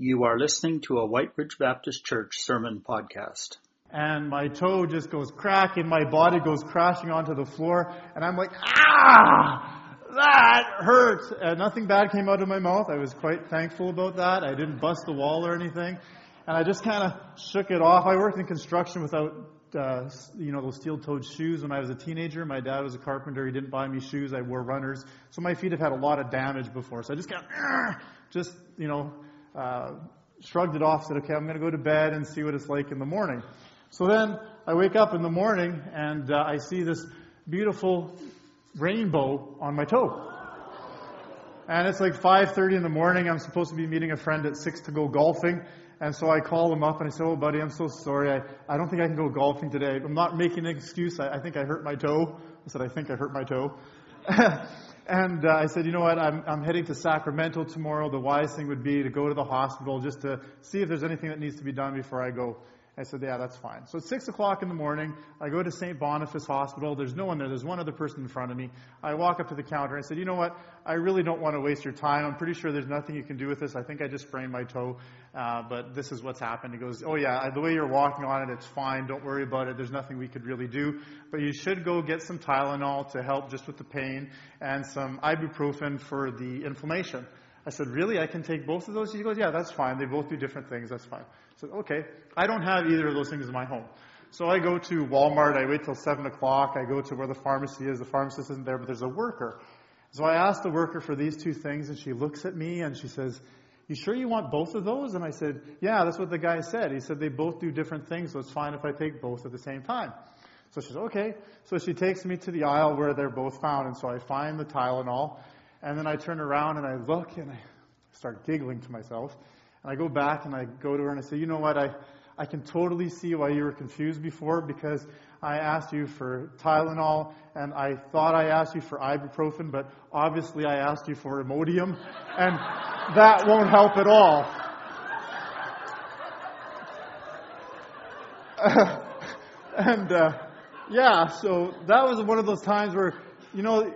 You are listening to a Whyte Ridge Baptist Church sermon podcast. And my toe just goes crack and my body goes crashing onto the floor, and I'm like, ah, that hurts. And nothing bad came out of my mouth. I was quite thankful about that. I didn't bust the wall or anything. And I just kind of shook it off. I worked in construction without, uh, you know, those steel-toed shoes when I was a teenager. My dad was a carpenter. He didn't buy me shoes. I wore runners. So my feet have had a lot of damage before. So I just of, just, you know, uh, shrugged it off, said, okay, I'm going to go to bed and see what it's like in the morning. So then I wake up in the morning and uh, I see this beautiful rainbow on my toe. And it's like 5.30 in the morning. I'm supposed to be meeting a friend at 6 to go golfing. And so I call him up and I say, oh, buddy, I'm so sorry. I, I don't think I can go golfing today. I'm not making an excuse. I, I think I hurt my toe. I said, I think I hurt my toe. And uh, I said, you know what, I'm, I'm heading to Sacramento tomorrow. The wise thing would be to go to the hospital just to see if there's anything that needs to be done before I go. I said, yeah, that's fine. So it's 6 o'clock in the morning. I go to St. Boniface Hospital. There's no one there. There's one other person in front of me. I walk up to the counter. I said, you know what? I really don't want to waste your time. I'm pretty sure there's nothing you can do with this. I think I just sprained my toe, uh, but this is what's happened. He goes, oh yeah, the way you're walking on it, it's fine. Don't worry about it. There's nothing we could really do. But you should go get some Tylenol to help just with the pain and some ibuprofen for the inflammation. I said, really? I can take both of those? He goes, yeah, that's fine. They both do different things. That's fine. I said, okay. I don't have either of those things in my home. So I go to Walmart. I wait till 7 o'clock. I go to where the pharmacy is. The pharmacist isn't there, but there's a worker. So I ask the worker for these two things, and she looks at me and she says, you sure you want both of those? And I said, yeah, that's what the guy said. He said they both do different things, so it's fine if I take both at the same time. So she says, okay. So she takes me to the aisle where they're both found, and so I find the Tylenol, and then I turn around and I look and I start giggling to myself. And I go back and I go to her and I say, you know what, I, I can totally see why you were confused before because I asked you for Tylenol and I thought I asked you for ibuprofen, but obviously I asked you for Imodium, and that won't help at all. and uh, yeah, so that was one of those times where, you know,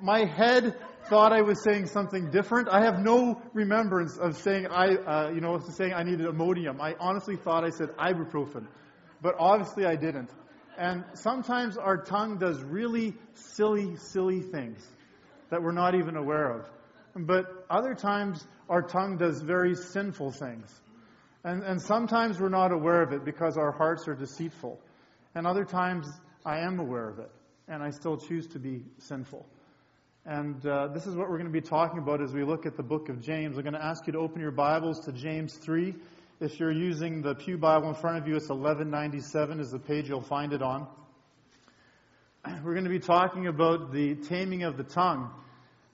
my head thought I was saying something different. I have no remembrance of saying I, uh, you know, saying I needed Imodium. I honestly thought I said ibuprofen, but obviously I didn't. And sometimes our tongue does really silly, silly things that we're not even aware of. But other times our tongue does very sinful things. And, and sometimes we're not aware of it because our hearts are deceitful. And other times I am aware of it, and I still choose to be sinful. And uh, this is what we're going to be talking about as we look at the book of James. I'm going to ask you to open your Bibles to James 3. If you're using the Pew Bible in front of you, it's 1197 is the page you'll find it on. We're going to be talking about the taming of the tongue.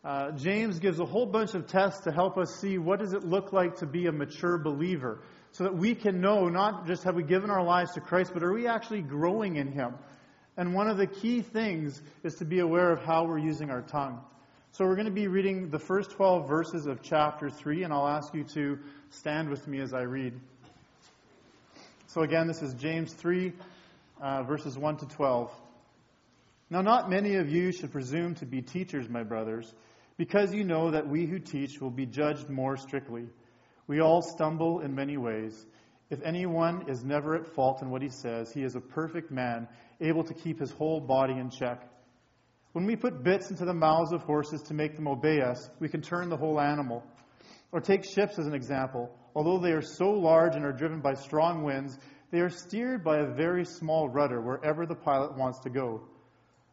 Uh, James gives a whole bunch of tests to help us see what does it look like to be a mature believer so that we can know not just have we given our lives to Christ, but are we actually growing in Him? And one of the key things is to be aware of how we're using our tongue. So we're going to be reading the first 12 verses of chapter 3, and I'll ask you to stand with me as I read. So again, this is James 3, uh, verses 1 to 12. Now, not many of you should presume to be teachers, my brothers, because you know that we who teach will be judged more strictly. We all stumble in many ways. If anyone is never at fault in what he says, he is a perfect man, able to keep his whole body in check. When we put bits into the mouths of horses to make them obey us, we can turn the whole animal. Or take ships as an example. Although they are so large and are driven by strong winds, they are steered by a very small rudder wherever the pilot wants to go.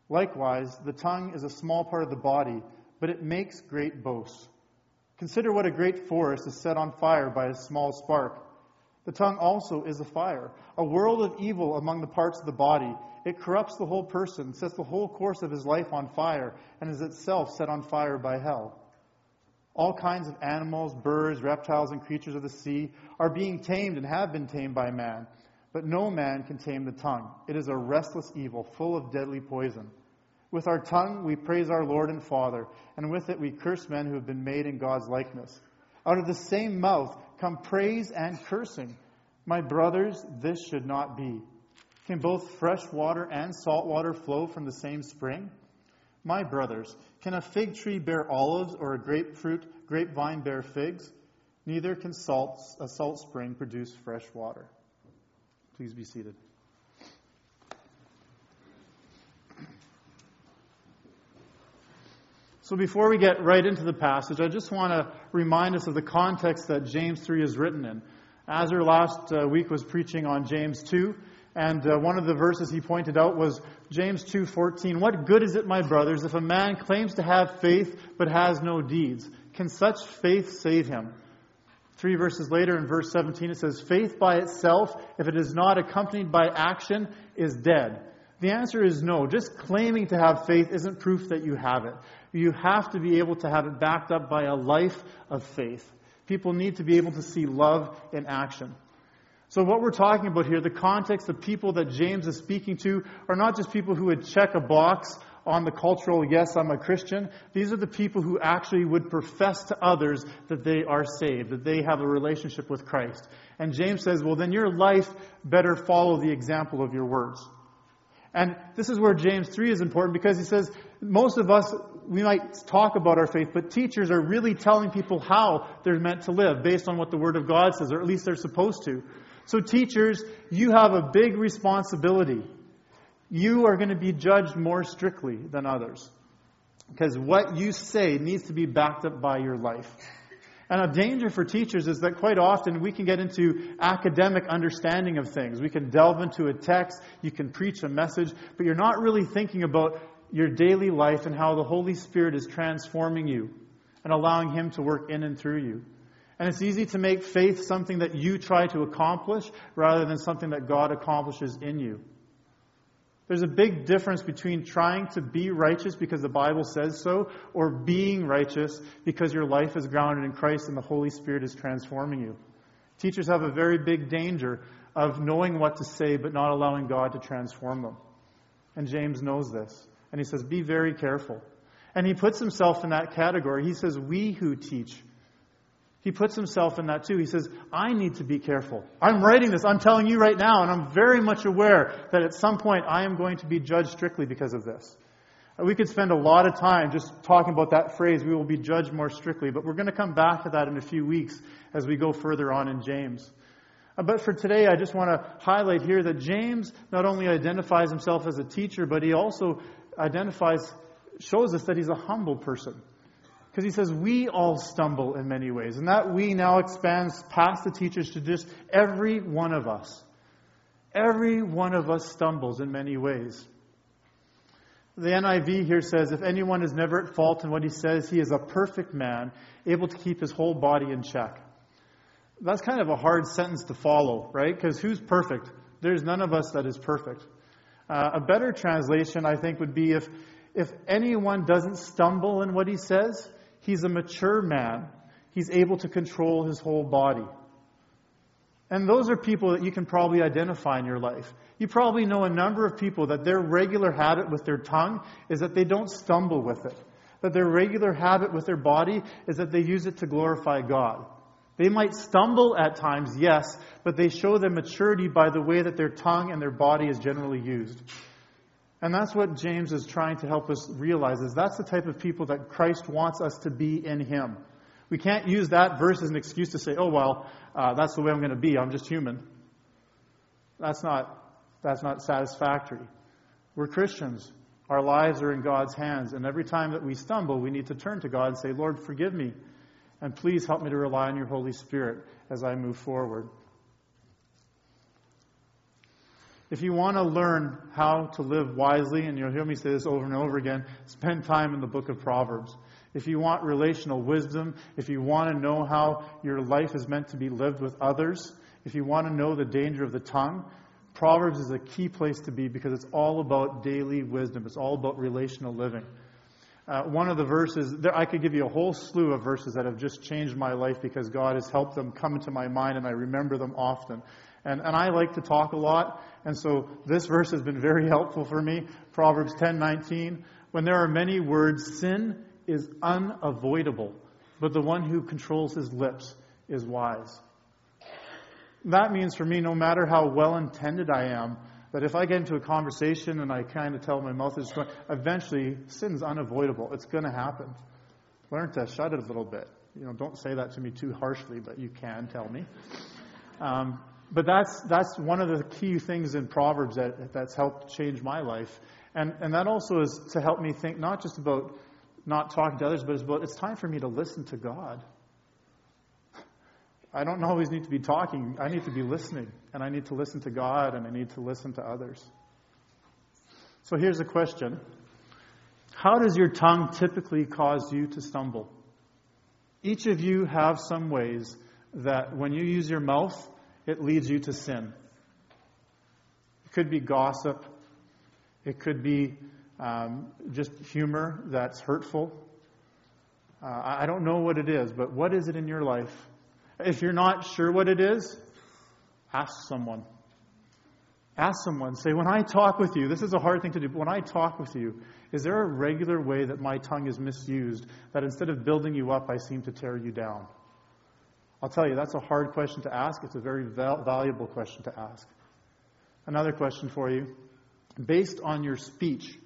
Likewise, the tongue is a small part of the body, but it makes great boasts. Consider what a great forest is set on fire by a small spark. The tongue also is a fire, a world of evil among the parts of the body. It corrupts the whole person, sets the whole course of his life on fire, and is itself set on fire by hell. All kinds of animals, birds, reptiles, and creatures of the sea are being tamed and have been tamed by man. But no man can tame the tongue. It is a restless evil, full of deadly poison. With our tongue we praise our Lord and Father, and with it we curse men who have been made in God's likeness. Out of the same mouth come praise and cursing. My brothers, this should not be. Can both fresh water and salt water flow from the same spring? My brothers, can a fig tree bear olives or a grapefruit, grapevine bear figs? Neither can salt, a salt spring produce fresh water. Please be seated. So before we get right into the passage, I just want to remind us of the context that James 3 is written in. Azar last uh, week was preaching on James 2, and uh, one of the verses he pointed out was James 2:14. What good is it, my brothers, if a man claims to have faith but has no deeds? Can such faith save him? Three verses later, in verse 17, it says, Faith by itself, if it is not accompanied by action, is dead. The answer is no. Just claiming to have faith isn't proof that you have it. You have to be able to have it backed up by a life of faith. People need to be able to see love in action. So, what we're talking about here, the context, the people that James is speaking to, are not just people who would check a box on the cultural, yes, I'm a Christian. These are the people who actually would profess to others that they are saved, that they have a relationship with Christ. And James says, well, then your life better follow the example of your words. And this is where James 3 is important because he says most of us, we might talk about our faith, but teachers are really telling people how they're meant to live based on what the Word of God says, or at least they're supposed to. So, teachers, you have a big responsibility. You are going to be judged more strictly than others because what you say needs to be backed up by your life. And a danger for teachers is that quite often we can get into academic understanding of things. We can delve into a text, you can preach a message, but you're not really thinking about your daily life and how the Holy Spirit is transforming you and allowing Him to work in and through you. And it's easy to make faith something that you try to accomplish rather than something that God accomplishes in you. There's a big difference between trying to be righteous because the Bible says so or being righteous because your life is grounded in Christ and the Holy Spirit is transforming you. Teachers have a very big danger of knowing what to say but not allowing God to transform them. And James knows this. And he says, Be very careful. And he puts himself in that category. He says, We who teach he puts himself in that too. He says, I need to be careful. I'm writing this, I'm telling you right now, and I'm very much aware that at some point I am going to be judged strictly because of this. We could spend a lot of time just talking about that phrase, we will be judged more strictly, but we're going to come back to that in a few weeks as we go further on in James. Uh, but for today, I just want to highlight here that James not only identifies himself as a teacher, but he also identifies, shows us that he's a humble person. Because he says we all stumble in many ways. And that we now expands past the teachers to just every one of us. Every one of us stumbles in many ways. The NIV here says, if anyone is never at fault in what he says, he is a perfect man, able to keep his whole body in check. That's kind of a hard sentence to follow, right? Because who's perfect? There's none of us that is perfect. Uh, a better translation, I think, would be if, if anyone doesn't stumble in what he says, He's a mature man. He's able to control his whole body. And those are people that you can probably identify in your life. You probably know a number of people that their regular habit with their tongue is that they don't stumble with it. That their regular habit with their body is that they use it to glorify God. They might stumble at times, yes, but they show their maturity by the way that their tongue and their body is generally used. And that's what James is trying to help us realize is that's the type of people that Christ wants us to be in him. We can't use that verse as an excuse to say, oh, well, uh, that's the way I'm going to be. I'm just human. That's not, that's not satisfactory. We're Christians. Our lives are in God's hands. And every time that we stumble, we need to turn to God and say, Lord, forgive me. And please help me to rely on your Holy Spirit as I move forward. If you want to learn how to live wisely, and you'll hear me say this over and over again, spend time in the book of Proverbs. If you want relational wisdom, if you want to know how your life is meant to be lived with others, if you want to know the danger of the tongue, Proverbs is a key place to be because it's all about daily wisdom. It's all about relational living. Uh, one of the verses, there, I could give you a whole slew of verses that have just changed my life because God has helped them come into my mind and I remember them often. And, and I like to talk a lot, and so this verse has been very helpful for me. Proverbs 10:19. When there are many words, sin is unavoidable, but the one who controls his lips is wise. That means for me, no matter how well intended I am, that if I get into a conversation and I kind of tell my mouth is going, eventually sin's unavoidable. It's going to happen. Learn to shut it a little bit. you know, don't say that to me too harshly, but you can tell me. Um, but that's, that's one of the key things in Proverbs that, that's helped change my life. And, and that also is to help me think not just about not talking to others, but it's about it's time for me to listen to God. I don't always need to be talking. I need to be listening. And I need to listen to God and I need to listen to others. So here's a question How does your tongue typically cause you to stumble? Each of you have some ways that when you use your mouth, it leads you to sin. It could be gossip, it could be um, just humor that's hurtful. Uh, I don't know what it is, but what is it in your life? If you're not sure what it is, ask someone. Ask someone. Say, when I talk with you, this is a hard thing to do, but when I talk with you, is there a regular way that my tongue is misused that instead of building you up, I seem to tear you down? I'll tell you, that's a hard question to ask. It's a very val- valuable question to ask. Another question for you. Based on your speech,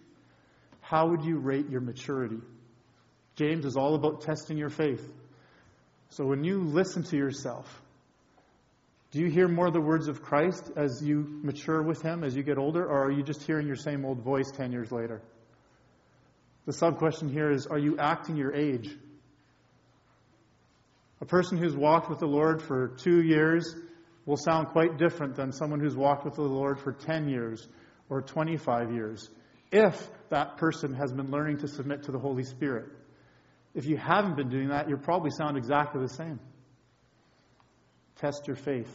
how would you rate your maturity? James is all about testing your faith. So when you listen to yourself, do you hear more of the words of Christ as you mature with Him, as you get older, or are you just hearing your same old voice 10 years later? The sub question here is Are you acting your age? A person who's walked with the Lord for two years will sound quite different than someone who's walked with the Lord for 10 years or 25 years, if that person has been learning to submit to the Holy Spirit. If you haven't been doing that, you'll probably sound exactly the same. Test your faith.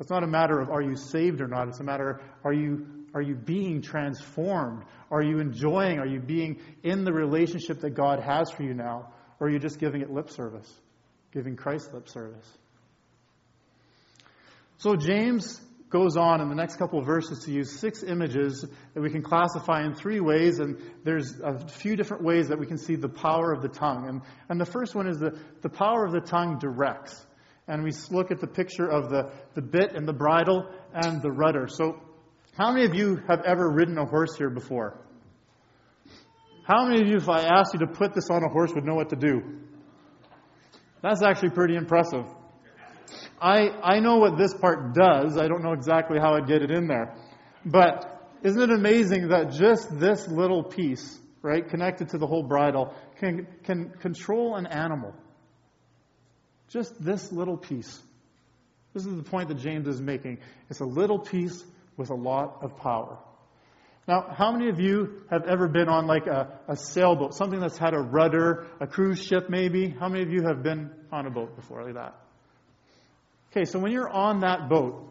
It's not a matter of are you saved or not. It's a matter of are you, are you being transformed? Are you enjoying? Are you being in the relationship that God has for you now? Or are you just giving it lip service? Giving Christ lip service? So James goes on in the next couple of verses to use six images that we can classify in three ways, and there's a few different ways that we can see the power of the tongue. And, and the first one is the, the power of the tongue directs. And we look at the picture of the, the bit and the bridle and the rudder. So, how many of you have ever ridden a horse here before? How many of you, if I asked you to put this on a horse, would know what to do? That's actually pretty impressive. I, I know what this part does. I don't know exactly how I'd get it in there. But isn't it amazing that just this little piece, right, connected to the whole bridle, can, can control an animal? Just this little piece. This is the point that James is making. It's a little piece with a lot of power. Now, how many of you have ever been on like a, a, sailboat, something that's had a rudder, a cruise ship maybe? How many of you have been on a boat before like that? Okay, so when you're on that boat,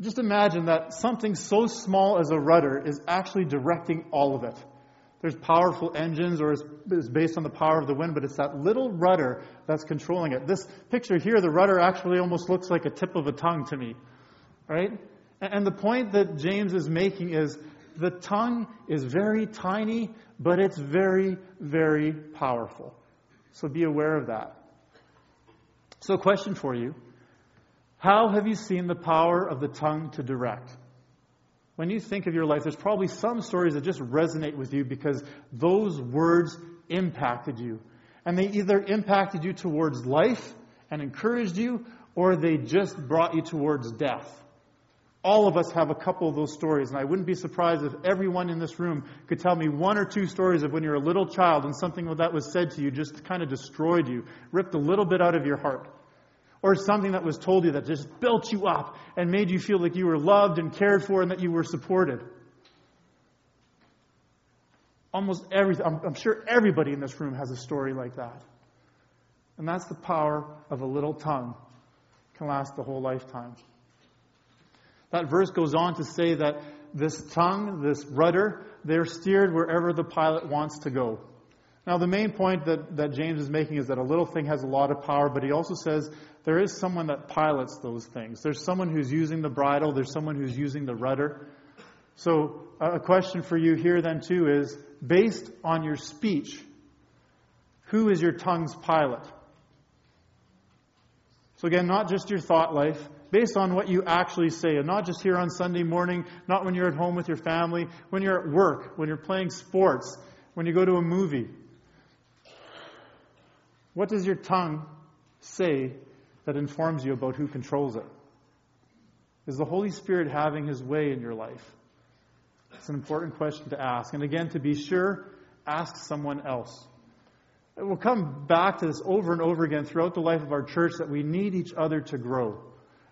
just imagine that something so small as a rudder is actually directing all of it. There's powerful engines, or it's based on the power of the wind, but it's that little rudder that's controlling it. This picture here, the rudder actually almost looks like a tip of a tongue to me, right? And the point that James is making is the tongue is very tiny, but it's very, very powerful. So be aware of that. So, a question for you How have you seen the power of the tongue to direct? When you think of your life, there's probably some stories that just resonate with you because those words impacted you. And they either impacted you towards life and encouraged you, or they just brought you towards death. All of us have a couple of those stories, and I wouldn't be surprised if everyone in this room could tell me one or two stories of when you're a little child and something that was said to you just kind of destroyed you, ripped a little bit out of your heart. Or something that was told you that just built you up and made you feel like you were loved and cared for and that you were supported. Almost every, I'm, I'm sure everybody in this room has a story like that. And that's the power of a little tongue. can last the whole lifetime. That verse goes on to say that this tongue, this rudder, they're steered wherever the pilot wants to go. Now, the main point that, that James is making is that a little thing has a lot of power, but he also says there is someone that pilots those things. There's someone who's using the bridle, there's someone who's using the rudder. So, a question for you here then, too, is based on your speech, who is your tongue's pilot? So, again, not just your thought life, based on what you actually say, and not just here on Sunday morning, not when you're at home with your family, when you're at work, when you're playing sports, when you go to a movie. What does your tongue say that informs you about who controls it? Is the Holy Spirit having his way in your life? It's an important question to ask. And again, to be sure, ask someone else. We'll come back to this over and over again throughout the life of our church that we need each other to grow.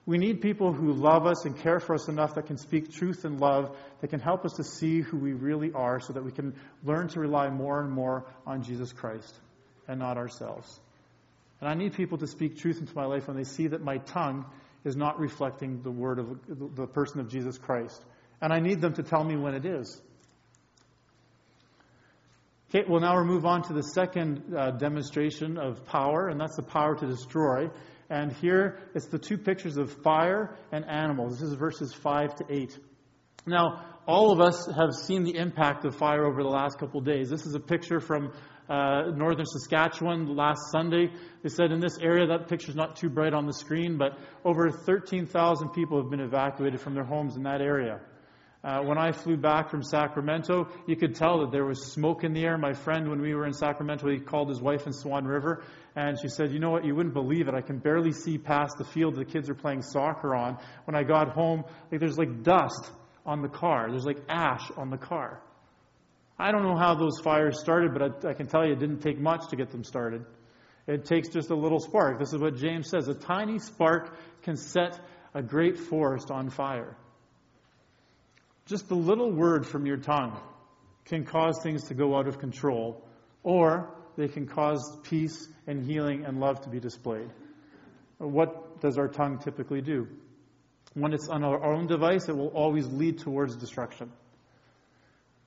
We need people who love us and care for us enough that can speak truth and love, that can help us to see who we really are so that we can learn to rely more and more on Jesus Christ and not ourselves. And I need people to speak truth into my life when they see that my tongue is not reflecting the word of the person of Jesus Christ. And I need them to tell me when it is. Okay, well, now we move on to the second uh, demonstration of power, and that's the power to destroy. And here it's the two pictures of fire and animals. This is verses 5 to 8. Now, all of us have seen the impact of fire over the last couple of days. This is a picture from uh, northern Saskatchewan last Sunday. They said in this area, that picture's not too bright on the screen, but over 13,000 people have been evacuated from their homes in that area. Uh, when I flew back from Sacramento, you could tell that there was smoke in the air. My friend, when we were in Sacramento, he called his wife in Swan River, and she said, You know what? You wouldn't believe it. I can barely see past the field the kids are playing soccer on. When I got home, like there's like dust on the car, there's like ash on the car. I don't know how those fires started, but I, I can tell you it didn't take much to get them started. It takes just a little spark. This is what James says a tiny spark can set a great forest on fire. Just a little word from your tongue can cause things to go out of control, or they can cause peace and healing and love to be displayed. What does our tongue typically do? When it's on our own device, it will always lead towards destruction.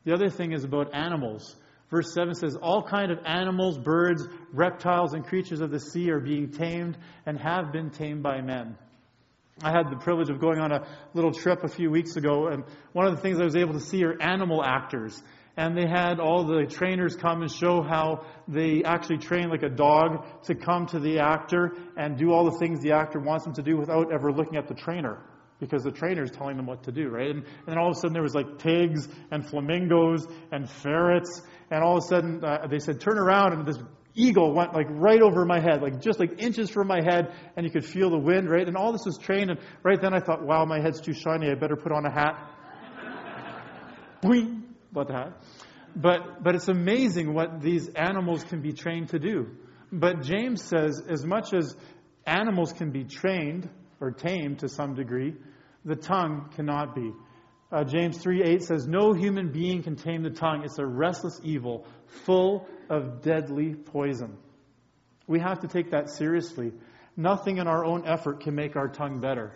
The other thing is about animals. Verse 7 says, All kind of animals, birds, reptiles, and creatures of the sea are being tamed and have been tamed by men. I had the privilege of going on a little trip a few weeks ago, and one of the things I was able to see are animal actors. And they had all the trainers come and show how they actually train like a dog to come to the actor and do all the things the actor wants them to do without ever looking at the trainer. Because the trainer is telling them what to do, right? And, and then all of a sudden there was like pigs and flamingos and ferrets, and all of a sudden uh, they said, turn around, and this eagle went like right over my head, like just like inches from my head, and you could feel the wind, right? And all this was trained, and right then I thought, wow, my head's too shiny, I better put on a hat. Boing, about the hat. But, but it's amazing what these animals can be trained to do. But James says, as much as animals can be trained or tamed to some degree, the tongue cannot be. Uh, James 3 8 says, No human being can tame the tongue. It's a restless evil, full of deadly poison. We have to take that seriously. Nothing in our own effort can make our tongue better.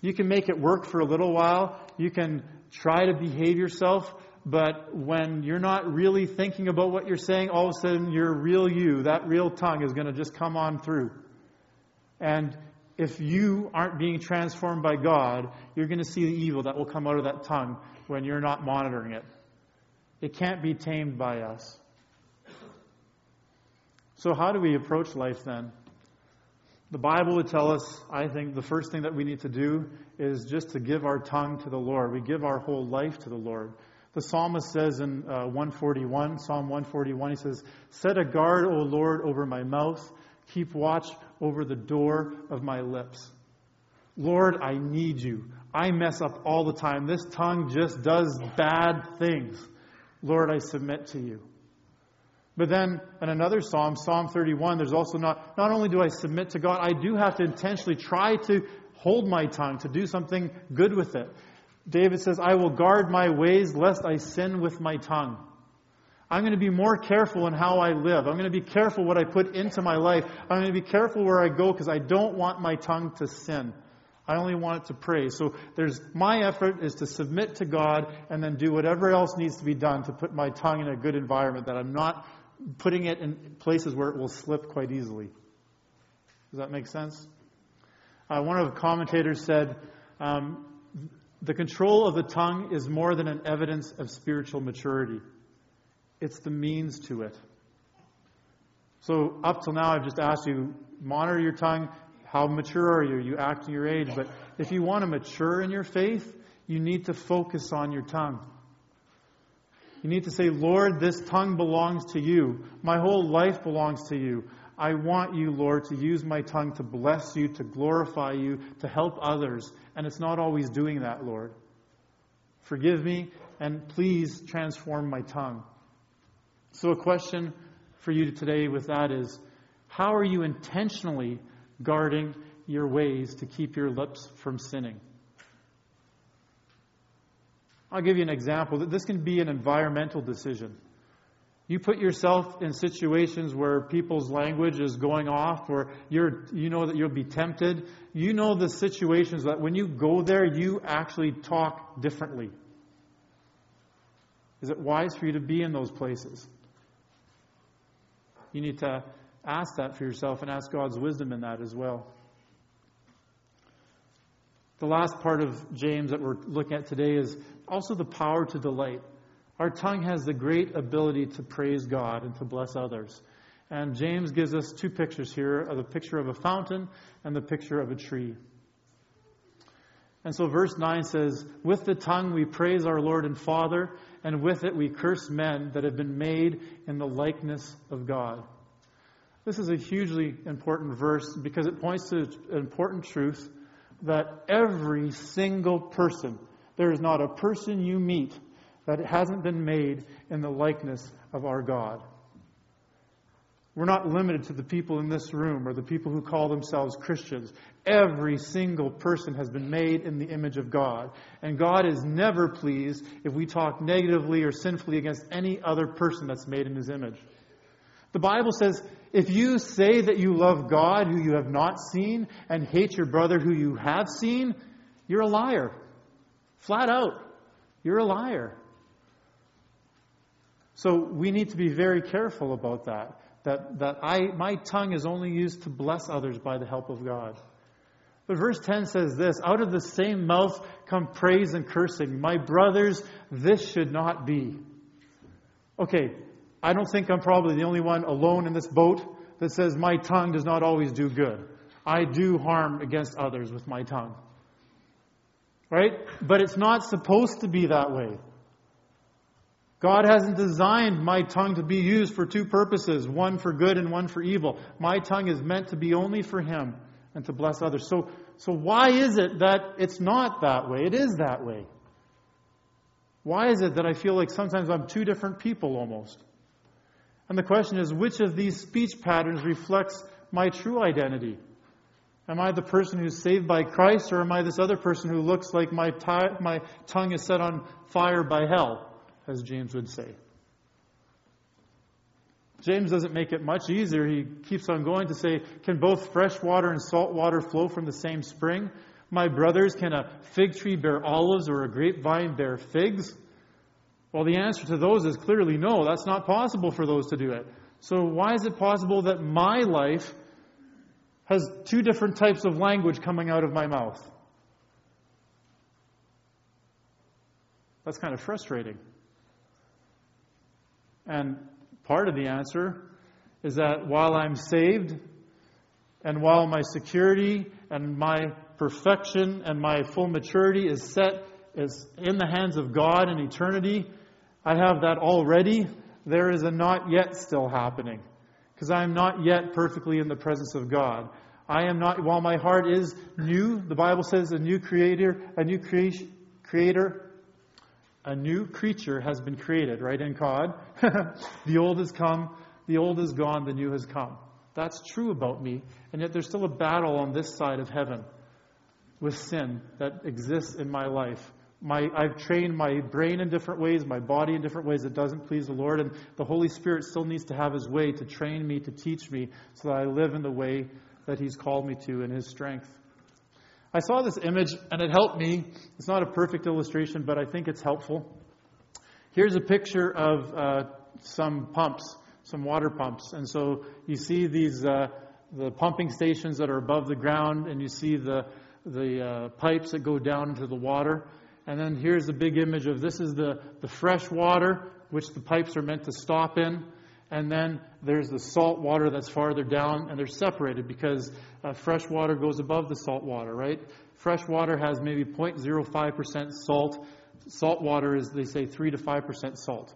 You can make it work for a little while. You can try to behave yourself. But when you're not really thinking about what you're saying, all of a sudden your real you, that real tongue is going to just come on through. And if you aren't being transformed by God, you're going to see the evil that will come out of that tongue when you're not monitoring it. It can't be tamed by us. So, how do we approach life then? The Bible would tell us, I think, the first thing that we need to do is just to give our tongue to the Lord. We give our whole life to the Lord. The psalmist says in uh, 141, Psalm 141, he says, Set a guard, O Lord, over my mouth. Keep watch over the door of my lips. Lord, I need you. I mess up all the time. This tongue just does bad things. Lord, I submit to you. But then in another psalm, Psalm 31, there's also not, not only do I submit to God, I do have to intentionally try to hold my tongue, to do something good with it. David says, I will guard my ways lest I sin with my tongue. I'm going to be more careful in how I live. I'm going to be careful what I put into my life. I'm going to be careful where I go because I don't want my tongue to sin. I only want it to praise. So there's my effort is to submit to God and then do whatever else needs to be done to put my tongue in a good environment that I'm not putting it in places where it will slip quite easily. Does that make sense? Uh, one of the commentators said, um, the control of the tongue is more than an evidence of spiritual maturity. It's the means to it. So, up till now, I've just asked you monitor your tongue. How mature are you? You act your age. But if you want to mature in your faith, you need to focus on your tongue. You need to say, Lord, this tongue belongs to you. My whole life belongs to you. I want you, Lord, to use my tongue to bless you, to glorify you, to help others. And it's not always doing that, Lord. Forgive me and please transform my tongue. So, a question for you today with that is how are you intentionally guarding your ways to keep your lips from sinning? I'll give you an example. This can be an environmental decision. You put yourself in situations where people's language is going off, or you're, you know that you'll be tempted. You know the situations that when you go there, you actually talk differently. Is it wise for you to be in those places? You need to ask that for yourself and ask God's wisdom in that as well. The last part of James that we're looking at today is also the power to delight. Our tongue has the great ability to praise God and to bless others. And James gives us two pictures here uh, the picture of a fountain and the picture of a tree. And so verse 9 says, With the tongue we praise our Lord and Father, and with it we curse men that have been made in the likeness of God. This is a hugely important verse because it points to an important truth that every single person, there is not a person you meet that hasn't been made in the likeness of our God. We're not limited to the people in this room or the people who call themselves Christians. Every single person has been made in the image of God. And God is never pleased if we talk negatively or sinfully against any other person that's made in his image. The Bible says if you say that you love God who you have not seen and hate your brother who you have seen, you're a liar. Flat out. You're a liar. So we need to be very careful about that. That, that I, my tongue is only used to bless others by the help of God. But verse 10 says this Out of the same mouth come praise and cursing. My brothers, this should not be. Okay, I don't think I'm probably the only one alone in this boat that says my tongue does not always do good. I do harm against others with my tongue. Right? But it's not supposed to be that way. God hasn't designed my tongue to be used for two purposes, one for good and one for evil. My tongue is meant to be only for Him and to bless others. So, so why is it that it's not that way? It is that way. Why is it that I feel like sometimes I'm two different people almost? And the question is, which of these speech patterns reflects my true identity? Am I the person who's saved by Christ, or am I this other person who looks like my, t- my tongue is set on fire by hell? As James would say. James doesn't make it much easier. He keeps on going to say, Can both fresh water and salt water flow from the same spring? My brothers, can a fig tree bear olives or a grapevine bear figs? Well, the answer to those is clearly no. That's not possible for those to do it. So, why is it possible that my life has two different types of language coming out of my mouth? That's kind of frustrating. And part of the answer is that while I'm saved, and while my security and my perfection and my full maturity is set is in the hands of God in eternity, I have that already. There is a not yet still happening. Because I am not yet perfectly in the presence of God. I am not, while my heart is new, the Bible says a new creator, a new creation, creator a new creature has been created, right, in God. the old has come, the old is gone, the new has come. That's true about me, and yet there's still a battle on this side of heaven with sin that exists in my life. My, I've trained my brain in different ways, my body in different ways that doesn't please the Lord, and the Holy Spirit still needs to have His way to train me, to teach me, so that I live in the way that He's called me to in His strength. I saw this image and it helped me. It's not a perfect illustration, but I think it's helpful. Here's a picture of uh, some pumps, some water pumps. And so you see these uh, the pumping stations that are above the ground, and you see the the uh, pipes that go down into the water. And then here's a big image of this is the, the fresh water, which the pipes are meant to stop in and then there's the salt water that's farther down, and they're separated because uh, fresh water goes above the salt water, right? Fresh water has maybe 0.05% salt. Salt water is, they say, 3 to 5% salt.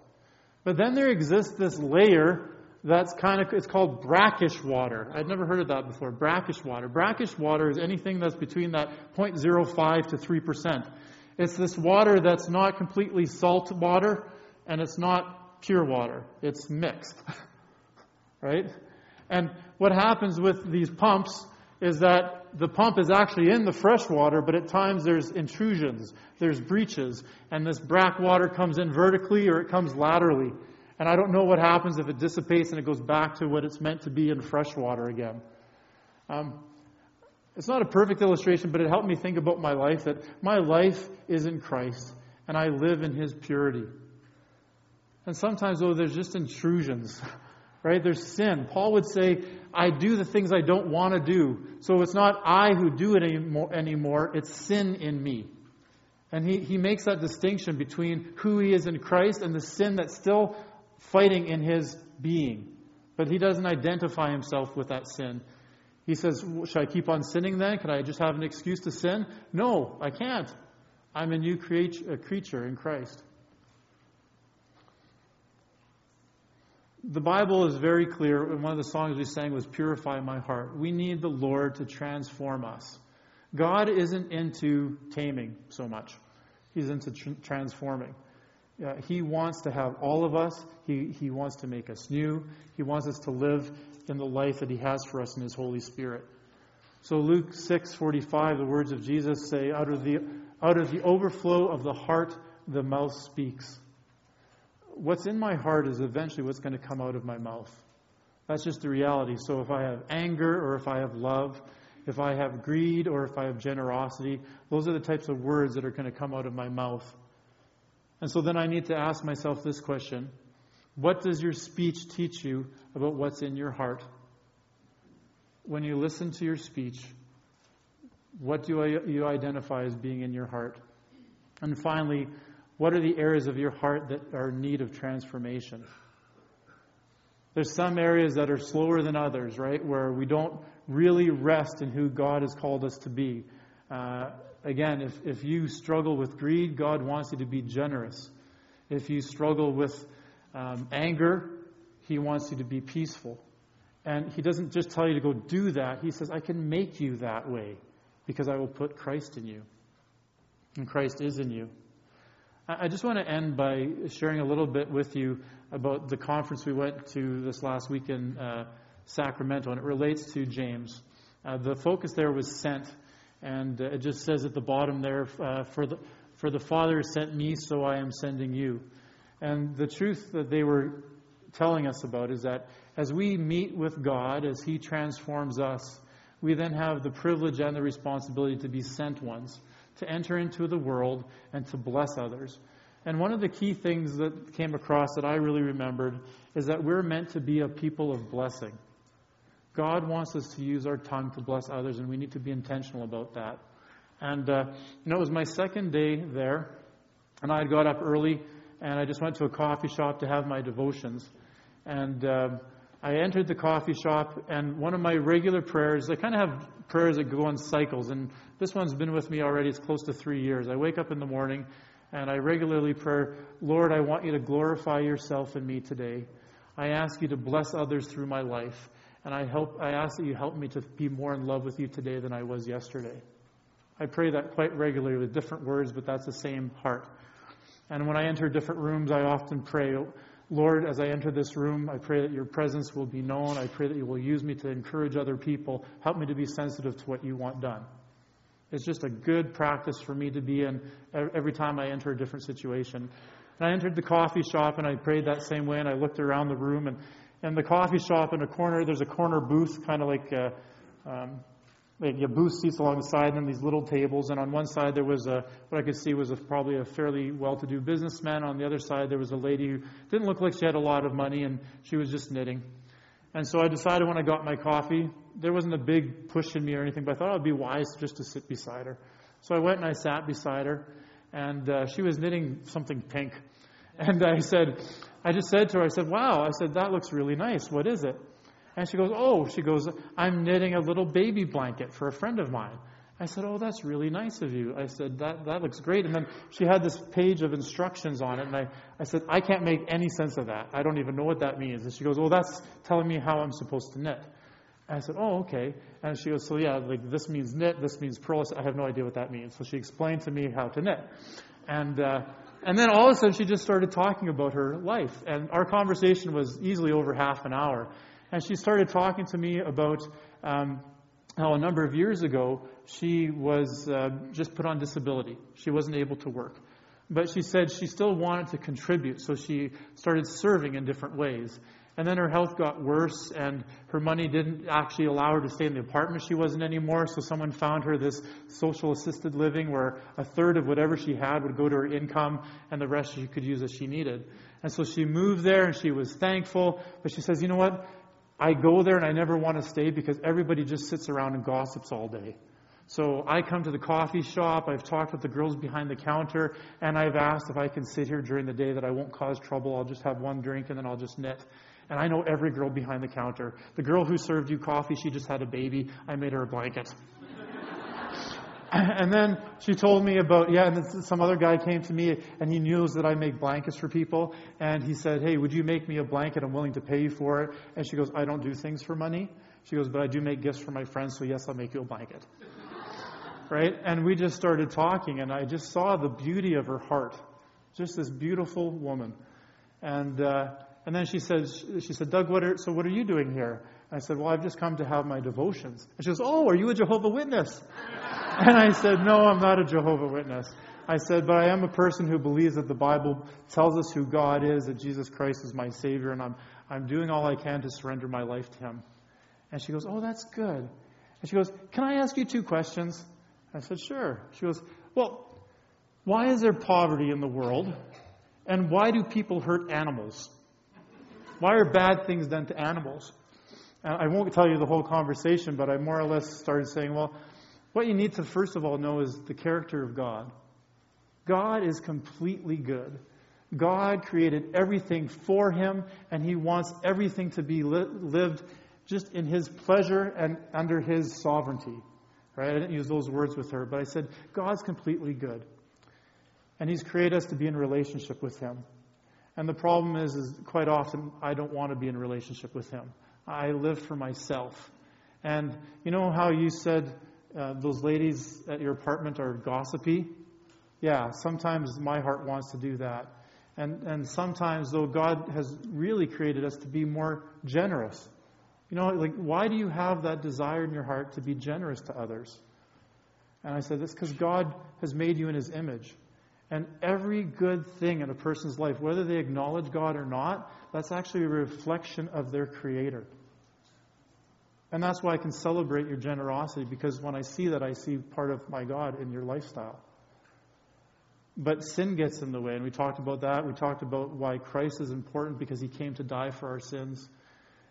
But then there exists this layer that's kind of, it's called brackish water. I'd never heard of that before. Brackish water. Brackish water is anything that's between that 0.05 to 3%. It's this water that's not completely salt water and it's not pure water. It's mixed. right? And what happens with these pumps is that the pump is actually in the fresh water, but at times there's intrusions, there's breaches, and this brack water comes in vertically or it comes laterally. And I don't know what happens if it dissipates and it goes back to what it's meant to be in fresh water again. Um, it's not a perfect illustration, but it helped me think about my life that my life is in Christ and I live in His purity. And sometimes, though, there's just intrusions, right? There's sin. Paul would say, I do the things I don't want to do. So it's not I who do it anymore, anymore it's sin in me. And he, he makes that distinction between who he is in Christ and the sin that's still fighting in his being. But he doesn't identify himself with that sin. He says, Should I keep on sinning then? Can I just have an excuse to sin? No, I can't. I'm a new creature in Christ. The Bible is very clear, and one of the songs we sang was Purify My Heart. We need the Lord to transform us. God isn't into taming so much, He's into tr- transforming. Uh, he wants to have all of us. He, he wants to make us new. He wants us to live in the life that He has for us in His Holy Spirit. So Luke 6:45, the words of Jesus say, "Out of the out of the overflow of the heart, the mouth speaks." What's in my heart is eventually what's going to come out of my mouth. That's just the reality. So if I have anger or if I have love, if I have greed or if I have generosity, those are the types of words that are going to come out of my mouth. And so then I need to ask myself this question What does your speech teach you about what's in your heart? When you listen to your speech, what do you identify as being in your heart? And finally, what are the areas of your heart that are in need of transformation? There's some areas that are slower than others, right? Where we don't really rest in who God has called us to be. Uh, again, if, if you struggle with greed, God wants you to be generous. If you struggle with um, anger, He wants you to be peaceful. And He doesn't just tell you to go do that, He says, I can make you that way because I will put Christ in you. And Christ is in you. I just want to end by sharing a little bit with you about the conference we went to this last week in uh, Sacramento, and it relates to James. Uh, the focus there was sent. And it just says at the bottom there, uh, for, the, for the Father sent me, so I am sending you. And the truth that they were telling us about is that as we meet with God, as He transforms us, we then have the privilege and the responsibility to be sent ones, to enter into the world and to bless others. And one of the key things that came across that I really remembered is that we're meant to be a people of blessing. God wants us to use our tongue to bless others, and we need to be intentional about that. And, uh, you know, it was my second day there, and I had got up early, and I just went to a coffee shop to have my devotions. And uh, I entered the coffee shop, and one of my regular prayers, I kind of have prayers that go in cycles, and this one's been with me already. It's close to three years. I wake up in the morning, and I regularly pray, Lord, I want you to glorify yourself in me today. I ask you to bless others through my life. And I, help, I ask that you help me to be more in love with you today than I was yesterday. I pray that quite regularly with different words, but that's the same heart. And when I enter different rooms, I often pray, Lord, as I enter this room, I pray that your presence will be known. I pray that you will use me to encourage other people. Help me to be sensitive to what you want done. It's just a good practice for me to be in every time I enter a different situation. And I entered the coffee shop and I prayed that same way and I looked around the room and and the coffee shop in a corner, there's a corner booth, kind of like, uh, um, like you booth seats along the side, and then these little tables. And on one side, there was a, what I could see was a, probably a fairly well-to-do businessman. On the other side, there was a lady who didn't look like she had a lot of money, and she was just knitting. And so I decided when I got my coffee, there wasn't a big push in me or anything, but I thought it would be wise just to sit beside her. So I went and I sat beside her, and uh, she was knitting something pink. And I said, I just said to her, I said, wow, I said, that looks really nice. What is it? And she goes, oh, she goes, I'm knitting a little baby blanket for a friend of mine. I said, Oh, that's really nice of you. I said, That, that looks great. And then she had this page of instructions on it. And I, I said, I can't make any sense of that. I don't even know what that means. And she goes, Well, that's telling me how I'm supposed to knit. And I said, Oh, okay. And she goes, So yeah, like this means knit, this means purl. I have no idea what that means. So she explained to me how to knit. And, uh, and then all of a sudden she just started talking about her life. And our conversation was easily over half an hour. And she started talking to me about um, how a number of years ago she was uh, just put on disability. She wasn't able to work. But she said she still wanted to contribute, so she started serving in different ways. And then her health got worse, and her money didn't actually allow her to stay in the apartment she was in anymore. So someone found her this social assisted living where a third of whatever she had would go to her income, and the rest she could use as she needed. And so she moved there, and she was thankful. But she says, you know what? I go there and I never want to stay because everybody just sits around and gossips all day. So I come to the coffee shop, I've talked with the girls behind the counter, and I've asked if I can sit here during the day that I won't cause trouble. I'll just have one drink and then I'll just knit. And I know every girl behind the counter. The girl who served you coffee, she just had a baby. I made her a blanket. and then she told me about, yeah, and some other guy came to me and he knew that I make blankets for people. And he said, hey, would you make me a blanket? I'm willing to pay you for it. And she goes, I don't do things for money. She goes, but I do make gifts for my friends, so yes, I'll make you a blanket. right? And we just started talking and I just saw the beauty of her heart. Just this beautiful woman. And, uh, and then she said, she said, Doug, what are, so what are you doing here? I said, well, I've just come to have my devotions. And she goes, oh, are you a Jehovah Witness? and I said, no, I'm not a Jehovah Witness. I said, but I am a person who believes that the Bible tells us who God is, that Jesus Christ is my Savior, and I'm, I'm doing all I can to surrender my life to Him. And she goes, oh, that's good. And she goes, can I ask you two questions? I said, sure. She goes, well, why is there poverty in the world? And why do people hurt animals? Why are bad things done to animals? And I won't tell you the whole conversation, but I more or less started saying, well, what you need to first of all know is the character of God. God is completely good. God created everything for him, and he wants everything to be li- lived just in his pleasure and under his sovereignty. Right? I didn't use those words with her, but I said, God's completely good. And he's created us to be in relationship with him. And the problem is, is quite often I don't want to be in relationship with him. I live for myself. And you know how you said uh, those ladies at your apartment are gossipy? Yeah, sometimes my heart wants to do that. And, and sometimes, though, God has really created us to be more generous. You know, like, why do you have that desire in your heart to be generous to others? And I said, it's because God has made you in His image. And every good thing in a person's life, whether they acknowledge God or not, that's actually a reflection of their Creator. And that's why I can celebrate your generosity, because when I see that, I see part of my God in your lifestyle. But sin gets in the way, and we talked about that. We talked about why Christ is important because he came to die for our sins.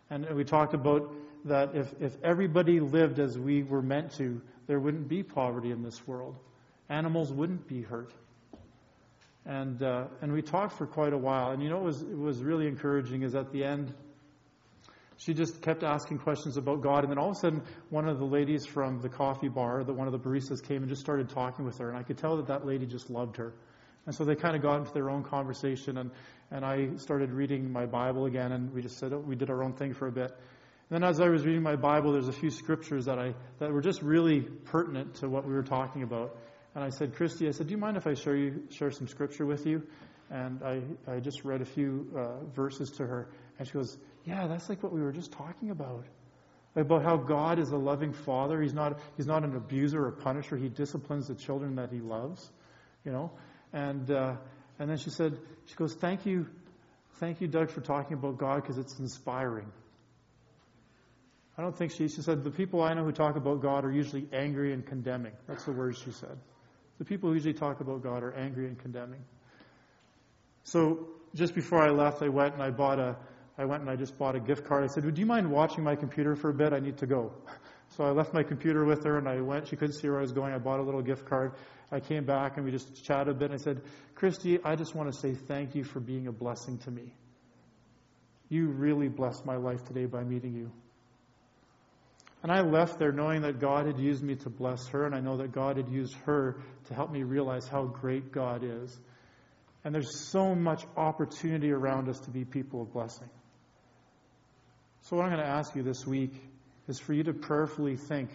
And we talked about that if, if everybody lived as we were meant to, there wouldn't be poverty in this world. Animals wouldn't be hurt. And, uh, and we talked for quite a while. And you know what was, was really encouraging is at the end, she just kept asking questions about God. And then all of a sudden, one of the ladies from the coffee bar, that one of the baristas came and just started talking with her. And I could tell that that lady just loved her. And so they kind of got into their own conversation. And, and I started reading my Bible again. And we just said, oh, we did our own thing for a bit. And then as I was reading my Bible, there's a few scriptures that I that were just really pertinent to what we were talking about. And I said, Christy, I said, do you mind if I share you share some scripture with you? And I, I just read a few uh, verses to her, and she goes, Yeah, that's like what we were just talking about. About how God is a loving father. He's not, he's not an abuser or punisher. He disciplines the children that he loves. You know? And, uh, and then she said, She goes, Thank you, thank you, Doug, for talking about God because it's inspiring. I don't think she, she said, the people I know who talk about God are usually angry and condemning. That's the words she said. The people who usually talk about God are angry and condemning. So just before I left, I went and I bought a, I went and I just bought a gift card. I said, "Would you mind watching my computer for a bit? I need to go." So I left my computer with her and I went. She couldn't see where I was going. I bought a little gift card. I came back and we just chatted a bit. And I said, "Christy, I just want to say thank you for being a blessing to me. You really blessed my life today by meeting you." And I left there knowing that God had used me to bless her, and I know that God had used her to help me realize how great God is. And there's so much opportunity around us to be people of blessing. So, what I'm going to ask you this week is for you to prayerfully think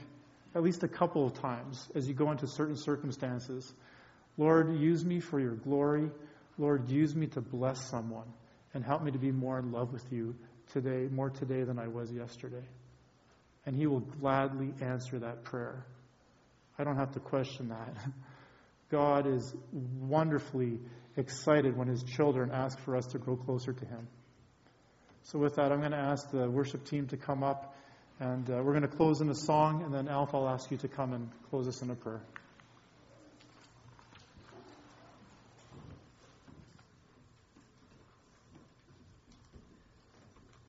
at least a couple of times as you go into certain circumstances Lord, use me for your glory. Lord, use me to bless someone and help me to be more in love with you today, more today than I was yesterday. And He will gladly answer that prayer. I don't have to question that. God is wonderfully excited when His children ask for us to grow closer to Him. So, with that, I'm going to ask the worship team to come up, and uh, we're going to close in a song, and then Alf, I'll ask you to come and close us in a prayer.